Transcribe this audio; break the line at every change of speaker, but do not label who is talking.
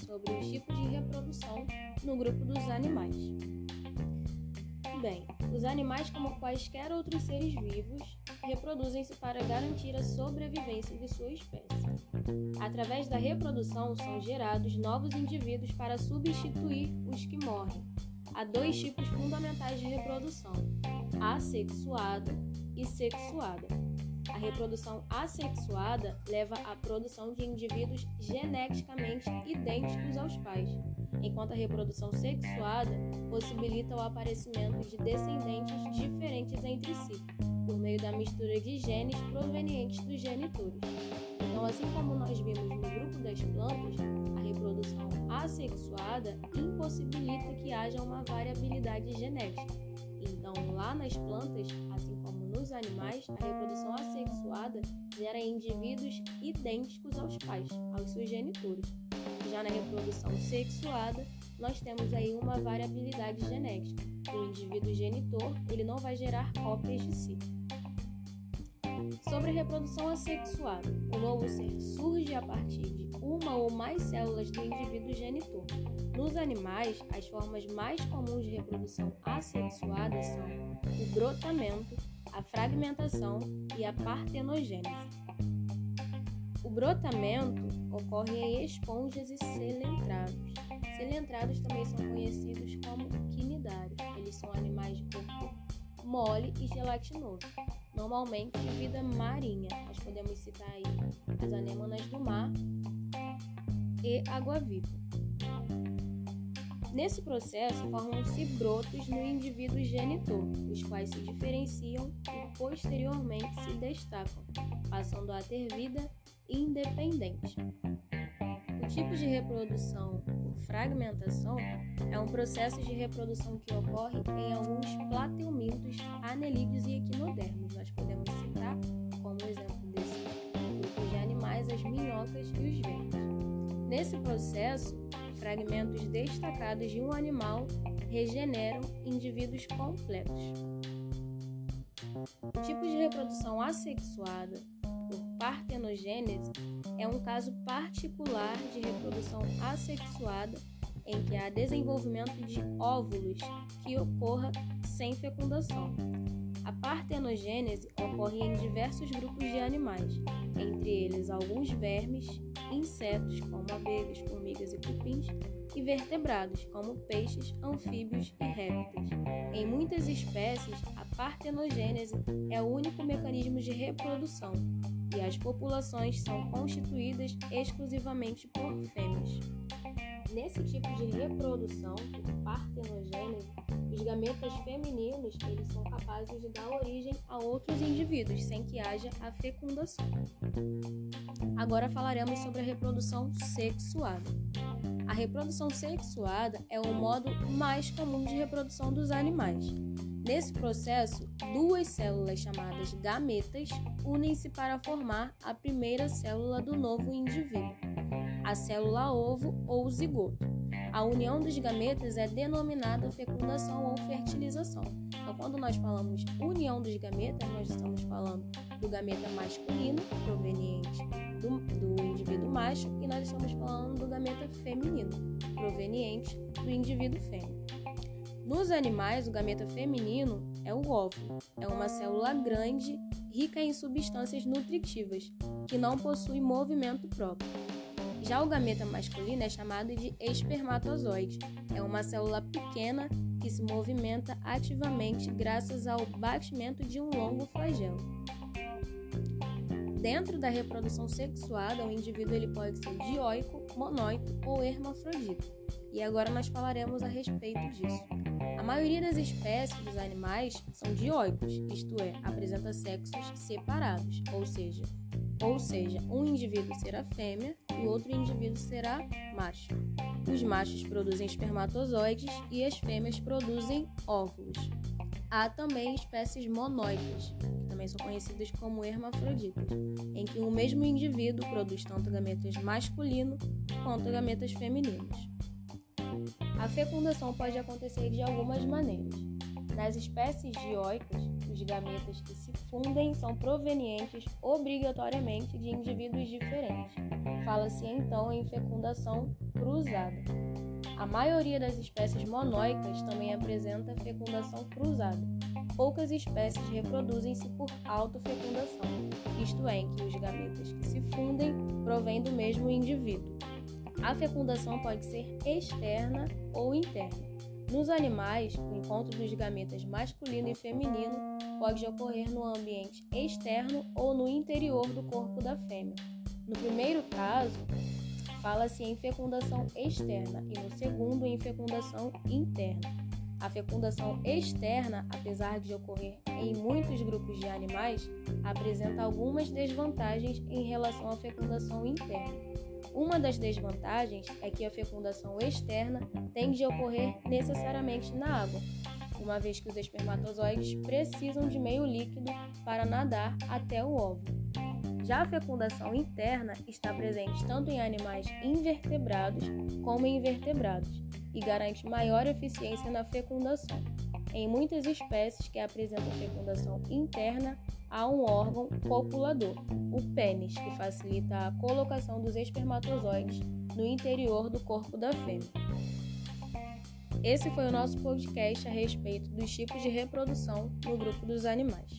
sobre os tipos de reprodução no grupo dos animais. Bem, os animais, como quaisquer outros seres vivos, reproduzem-se para garantir a sobrevivência de sua espécie. Através da reprodução são gerados novos indivíduos para substituir os que morrem. Há dois tipos fundamentais de reprodução: assexuada e sexuada. A reprodução assexuada leva à produção de indivíduos geneticamente idênticos aos pais, enquanto a reprodução sexuada possibilita o aparecimento de descendentes diferentes entre si, por meio da mistura de genes provenientes dos genitores. Então, assim como nós vimos no grupo das plantas, a reprodução assexuada impossibilita que haja uma variabilidade genética. Então, lá nas plantas, assim nos animais, a reprodução assexuada gera indivíduos idênticos aos pais, aos seus genitores. Já na reprodução sexuada, nós temos aí uma variabilidade genética. O indivíduo genitor, ele não vai gerar cópias de si. Sobre a reprodução assexuada, o novo ser surge a partir de uma ou mais células do indivíduo genitor. Nos animais, as formas mais comuns de reprodução assexuada são o brotamento, a fragmentação e a partenogênese. O brotamento ocorre em esponjas e celentrados. Celentrados também são conhecidos como quinidários. Eles são animais de corpo mole e gelatinoso normalmente de vida marinha. Nós podemos citar aí as anêmonas do mar e água-viva. Nesse processo, formam-se brotos no indivíduo genitor, os quais se diferenciam e posteriormente se destacam, passando a ter vida independente. O tipo de reprodução fragmentação é um processo de reprodução que ocorre em alguns plateumintos, anelídeos e equinodermos. Nós podemos citar como exemplo desse grupo de animais as minhocas e os vermes. Nesse processo, fragmentos destacados de um animal regeneram indivíduos completos. O tipo de reprodução assexuada por partenogênese é um caso particular de reprodução assexuada em que há desenvolvimento de óvulos que ocorra sem fecundação. A partenogênese ocorre em diversos grupos de animais, entre eles alguns vermes, insetos como abelhas, formigas e cupins, e vertebrados como peixes, anfíbios e répteis. Em muitas espécies, a partenogênese é o único mecanismo de reprodução, e as populações são constituídas exclusivamente por fêmeas. Nesse tipo de reprodução, partenogênese, os gametas femininos eles são capazes de dar origem a outros indivíduos sem que haja a fecundação. Agora falaremos sobre a reprodução sexuada. A reprodução sexuada é o modo mais comum de reprodução dos animais. Nesse processo, duas células chamadas gametas unem-se para formar a primeira célula do novo indivíduo, a célula ovo ou zigoto. A união dos gametas é denominada fecundação ou fertilização. Então, quando nós falamos união dos gametas, nós estamos falando do gameta masculino, proveniente do, do indivíduo macho, e nós estamos falando do gameta feminino, proveniente do indivíduo fêmea. Nos animais, o gameta feminino é o óvulo. É uma célula grande, rica em substâncias nutritivas, que não possui movimento próprio. Já o gameta masculino é chamado de espermatozoide. É uma célula pequena que se movimenta ativamente graças ao batimento de um longo flagelo. Dentro da reprodução sexuada, o indivíduo ele pode ser dioico, monóico ou hermafrodita. E agora nós falaremos a respeito disso. A maioria das espécies dos animais são dioicos, isto é, apresenta sexos separados, ou seja, ou seja, um indivíduo será fêmea e outro indivíduo será macho. Os machos produzem espermatozoides e as fêmeas produzem óvulos. Há também espécies monóicas, que também são conhecidas como hermafroditas, em que o mesmo indivíduo produz tanto gametas masculinos quanto gametas femininos. A fecundação pode acontecer de algumas maneiras. Nas espécies dioicas, os gametas que se fundem são provenientes obrigatoriamente de indivíduos diferentes. Fala-se então em fecundação cruzada. A maioria das espécies monóicas também apresenta fecundação cruzada. Poucas espécies reproduzem-se por autofecundação, isto é, em que os gametas que se fundem provêm do mesmo indivíduo. A fecundação pode ser externa ou interna. Nos animais, o encontro dos gametas masculino e feminino pode ocorrer no ambiente externo ou no interior do corpo da fêmea. No primeiro caso, fala-se em fecundação externa e no segundo em fecundação interna. A fecundação externa, apesar de ocorrer em muitos grupos de animais, apresenta algumas desvantagens em relação à fecundação interna. Uma das desvantagens é que a fecundação externa tende a ocorrer necessariamente na água, uma vez que os espermatozoides precisam de meio líquido para nadar até o óvulo. Já a fecundação interna está presente tanto em animais invertebrados como em invertebrados e garante maior eficiência na fecundação. Em muitas espécies que apresentam fecundação interna, há um órgão copulador, o pênis, que facilita a colocação dos espermatozoides no interior do corpo da fêmea. Esse foi o nosso podcast a respeito dos tipos de reprodução no grupo dos animais.